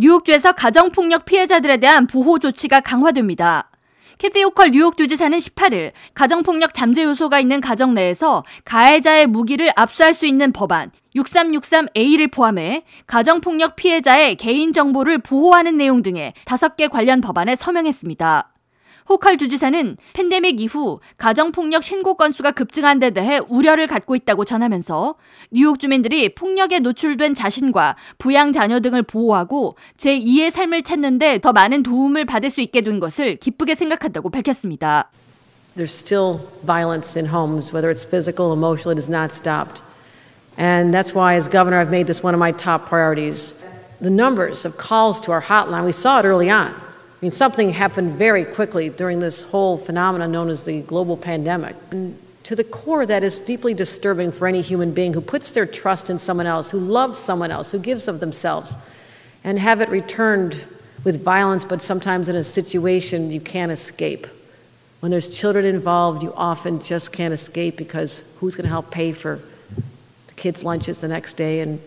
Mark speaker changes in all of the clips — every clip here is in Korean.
Speaker 1: 뉴욕주에서 가정폭력 피해자들에 대한 보호 조치가 강화됩니다. 캐티 오컬 뉴욕 주지사는 18일 가정폭력 잠재 요소가 있는 가정 내에서 가해자의 무기를 압수할 수 있는 법안 6363A를 포함해 가정폭력 피해자의 개인정보를 보호하는 내용 등의 5개 관련 법안에 서명했습니다. 호칼 주지사는 팬데믹 이후 가정폭력 신고 건수가 급증한 데 대해 우려를 갖고 있다고 전하면서 뉴욕 주민들이 폭력에 노출된 자신과 부양 자녀 등을 보호하고 제2의 삶을 찾는데 더 많은 도움을 받을 수 있게 된 것을 기쁘게 생각한다고 밝혔습니다.
Speaker 2: There's still violence in homes, whether it's physical, emotional, it has not stopped. And that's why, as governor, I've made this one of my top priorities. The numbers of calls to our hotline, we saw it early on. I mean, something happened very quickly during this whole phenomenon known as the global pandemic. And to the core, that is deeply disturbing for any human being who puts their trust in someone else, who loves someone else, who gives of themselves, and have it returned with violence, but sometimes in a situation you can't escape. When there's children involved, you often just can't escape because who's going to help pay for the kids' lunches the next day and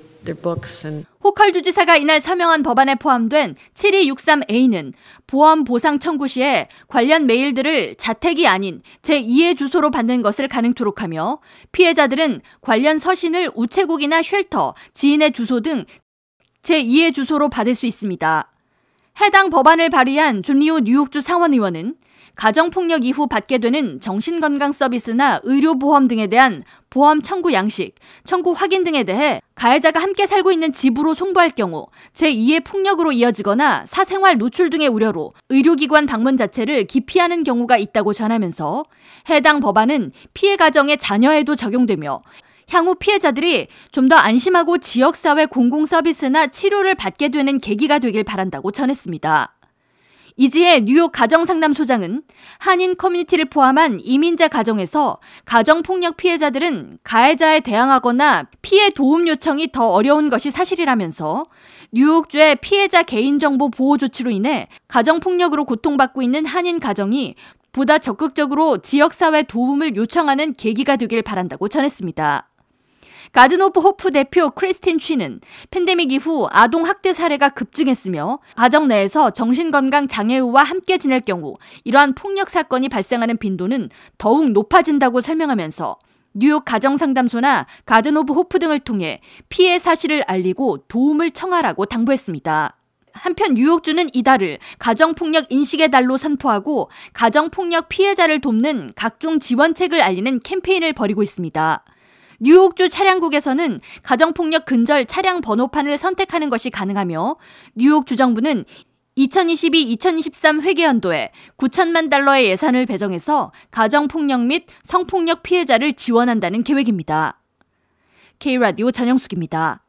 Speaker 1: 호컬 주지사가 이날 서명한 법안에 포함된 7263A는 보험 보상 청구 시에 관련 메일들을 자택이 아닌 제2의 주소로 받는 것을 가능토록 하며 피해자들은 관련 서신을 우체국이나 쉘터, 지인의 주소 등 제2의 주소로 받을 수 있습니다. 해당 법안을 발의한 존리오 뉴욕주 상원의원은 가정폭력 이후 받게 되는 정신건강 서비스나 의료보험 등에 대한 보험 청구 양식, 청구 확인 등에 대해 가해자가 함께 살고 있는 집으로 송부할 경우 제2의 폭력으로 이어지거나 사생활 노출 등의 우려로 의료기관 방문 자체를 기피하는 경우가 있다고 전하면서 해당 법안은 피해 가정의 자녀에도 적용되며 향후 피해자들이 좀 더 안심하고 지역사회 공공서비스나 치료를 받게 되는 계기가 되길 바란다고 전했습니다. 이지혜 뉴욕 가정상담소장은 한인 커뮤니티를 포함한 이민자 가정에서 가정폭력 피해자들은 가해자에 대항하거나 피해 도움 요청이 더 어려운 것이 사실이라면서 뉴욕주의 피해자 개인정보 보호 조치로 인해 가정폭력으로 고통받고 있는 한인 가정이 보다 적극적으로 지역사회 도움을 요청하는 계기가 되길 바란다고 전했습니다. 가든 오브 호프 대표 크리스틴 취는 팬데믹 이후 아동 학대 사례가 급증했으며 가정 내에서 정신건강 장애우와 함께 지낼 경우 이러한 폭력 사건이 발생하는 빈도는 더욱 높아진다고 설명하면서 뉴욕 가정상담소나 가든 오브 호프 등을 통해 피해 사실을 알리고 도움을 청하라고 당부했습니다. 한편 뉴욕주는 이달을 가정폭력 인식의 달로 선포하고 가정폭력 피해자를 돕는 각종 지원책을 알리는 캠페인을 벌이고 있습니다. 뉴욕주 차량국에서는 가정폭력 근절 차량 번호판을 선택하는 것이 가능하며 뉴욕 주정부는 2022-2023 회계연도에 9천만 달러의 예산을 배정해서 가정폭력 및 성폭력 피해자를 지원한다는 계획입니다. K라디오 전영숙입니다.